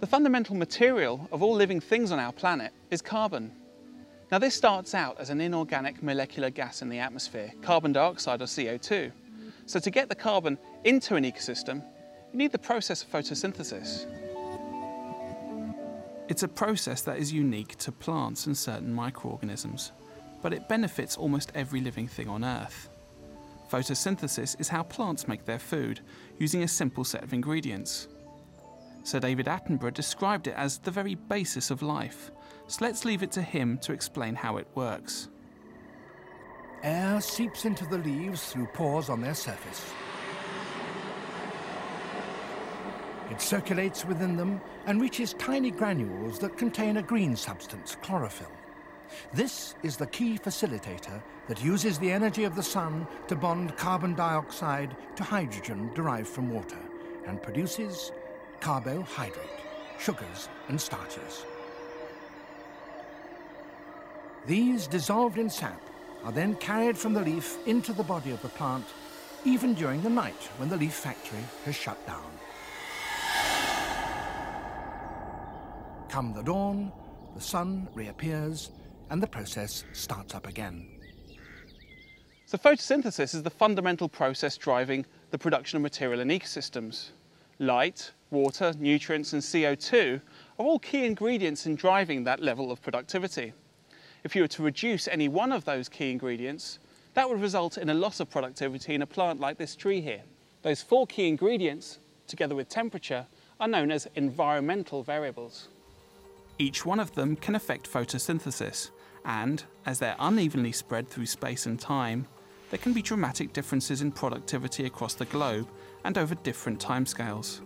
The fundamental material of all living things on our planet is carbon. Now this starts out as an inorganic molecular gas in the atmosphere, carbon dioxide or CO2. So to get the carbon into an ecosystem, you need the process of photosynthesis. It's a process that is unique to plants and certain microorganisms, but it benefits almost every living thing on Earth. Photosynthesis is how plants make their food, using a simple set of ingredients. Sir David Attenborough described it as the very basis of life, so let's leave it to him to explain how it works. Air seeps into the leaves through pores on their surface. It circulates within them and reaches tiny granules that contain a green substance, chlorophyll. This is the key facilitator that uses the energy of the sun to bond carbon dioxide to hydrogen derived from water and produces carbohydrate, sugars and starches. These dissolved in sap are then carried from the leaf into the body of the plant, even during the night when the leaf factory has shut down. Come the dawn, the sun reappears and the process starts up again. So photosynthesis is the fundamental process driving the production of material in ecosystems. Light, water, nutrients and CO2 are all key ingredients in driving that level of productivity. If you were to reduce any one of those key ingredients, that would result in a loss of productivity in a plant like this tree here. Those four key ingredients, together with temperature, are known as environmental variables. Each one of them can affect photosynthesis, and as they're unevenly spread through space and time, there can be dramatic differences in productivity across the globe and over different timescales.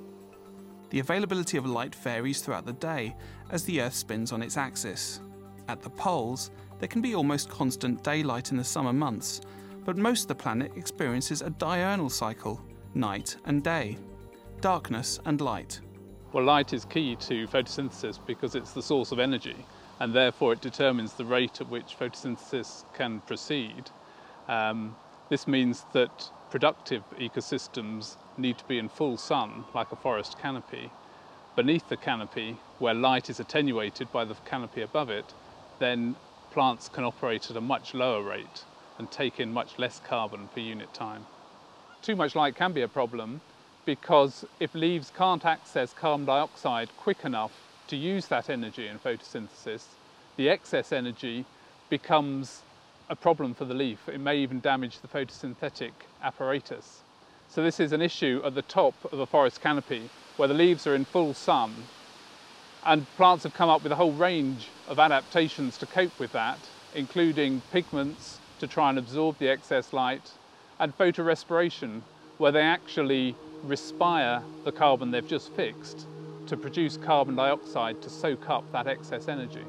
The availability of light varies throughout the day as the Earth spins on its axis. At the poles, there can be almost constant daylight in the summer months, but most of the planet experiences a diurnal cycle, night and day, darkness and light. Well, light is key to photosynthesis because it's the source of energy and therefore it determines the rate at which photosynthesis can proceed. Um, this means that productive ecosystems need to be in full sun, like a forest canopy. Beneath the canopy, where light is attenuated by the canopy above it, then plants can operate at a much lower rate and take in much less carbon per unit time. Too much light can be a problem because if leaves can't access carbon dioxide quick enough to use that energy in photosynthesis, the excess energy becomes a problem for the leaf. It may even damage the photosynthetic apparatus. So this is an issue at the top of a forest canopy where the leaves are in full sun and plants have come up with a whole range of adaptations to cope with that, including pigments to try and absorb the excess light and photorespiration where they actually respire the carbon they've just fixed to produce carbon dioxide to soak up that excess energy.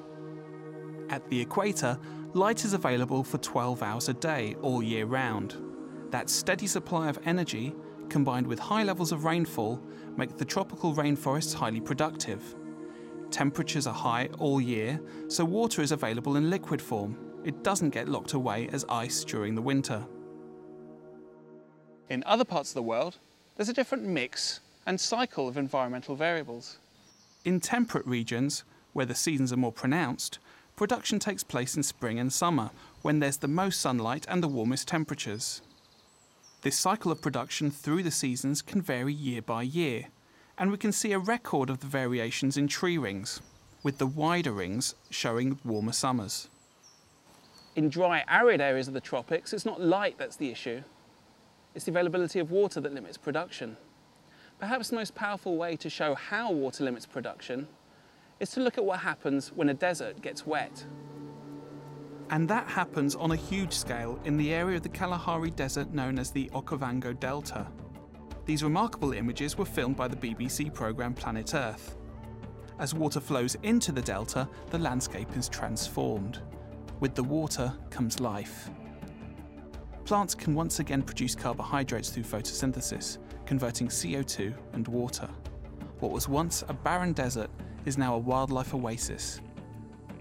At the equator, light is available for 12 hours a day, all year round. That steady supply of energy, combined with high levels of rainfall, make the tropical rainforests highly productive. Temperatures are high all year, so water is available in liquid form. It doesn't get locked away as ice during the winter. In other parts of the world, there's a different mix and cycle of environmental variables. In temperate regions, where the seasons are more pronounced, production takes place in spring and summer, when there's the most sunlight and the warmest temperatures. This cycle of production through the seasons can vary year by year, and we can see a record of the variations in tree rings, with the wider rings showing warmer summers. In dry, arid areas of the tropics, it's not light that's the issue. It's the availability of water that limits production. Perhaps the most powerful way to show how water limits production is to look at what happens when a desert gets wet. And that happens on a huge scale in the area of the Kalahari Desert known as the Okavango Delta. These remarkable images were filmed by the BBC programme Planet Earth. As water flows into the delta, the landscape is transformed. With the water comes life. Plants can once again produce carbohydrates through photosynthesis, converting CO2 and water. What was once a barren desert is now a wildlife oasis.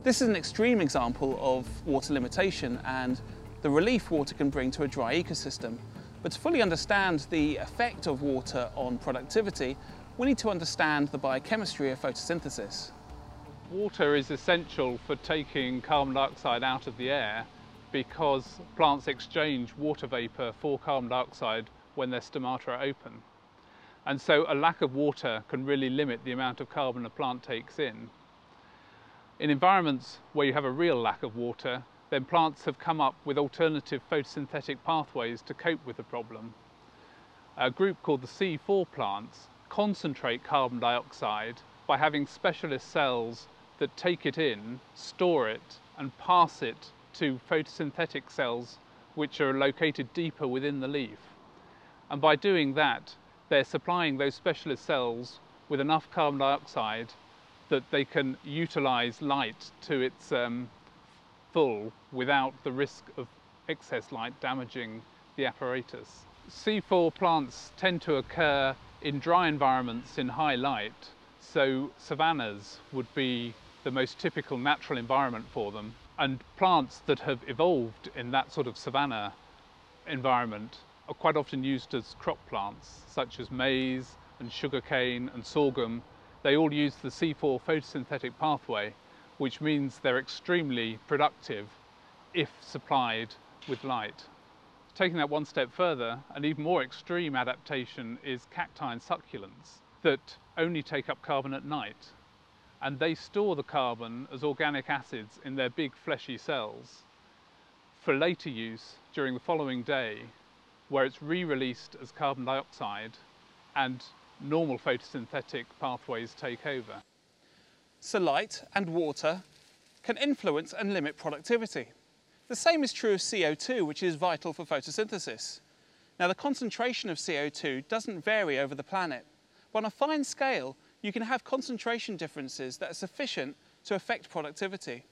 This is an extreme example of water limitation and the relief water can bring to a dry ecosystem. But to fully understand the effect of water on productivity, we need to understand the biochemistry of photosynthesis. Water is essential for taking carbon dioxide out of the air because plants exchange water vapour for carbon dioxide when their stomata are open. And so a lack of water can really limit the amount of carbon a plant takes in. In environments where you have a real lack of water, then plants have come up with alternative photosynthetic pathways to cope with the problem. A group called the C4 plants concentrate carbon dioxide by having specialist cells that take it in, store it, and pass it to photosynthetic cells which are located deeper within the leaf. And by doing that, they're supplying those specialist cells with enough carbon dioxide that they can utilize light to its um, full without the risk of excess light damaging the apparatus. C4 plants tend to occur in dry environments in high light, so savannas would be the most typical natural environment for them. And plants that have evolved in that sort of savanna environment are quite often used as crop plants, such as maize and sugarcane and sorghum. They all use the C4 photosynthetic pathway, which means they're extremely productive if supplied with light. Taking that one step further, an even more extreme adaptation is cacti and succulents that only take up carbon at night. And they store the carbon as organic acids in their big fleshy cells for later use during the following day where it's re-released as carbon dioxide and normal photosynthetic pathways take over. So light and water can influence and limit productivity. The same is true of CO2, which is vital for photosynthesis. Now the concentration of CO2 doesn't vary over the planet, but on a fine scale, you can have concentration differences that are sufficient to affect productivity.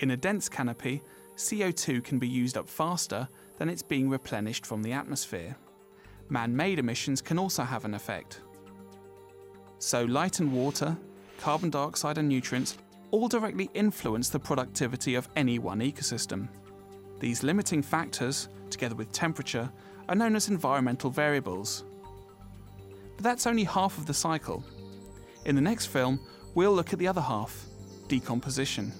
In a dense canopy, CO2 can be used up faster than it's being replenished from the atmosphere. Man-made emissions can also have an effect. So light and water, carbon dioxide and nutrients all directly influence the productivity of any one ecosystem. These limiting factors, together with temperature, are known as environmental variables. But that's only half of the cycle. In the next film, we'll look at the other half, decomposition.